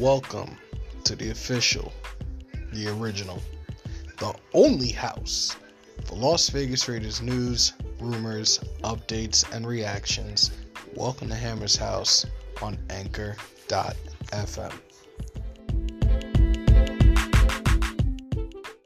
Welcome to the official, the original, the only house for Las Vegas Raiders news, rumors, updates, and reactions. Welcome to Hammer's House on Anchor.fm.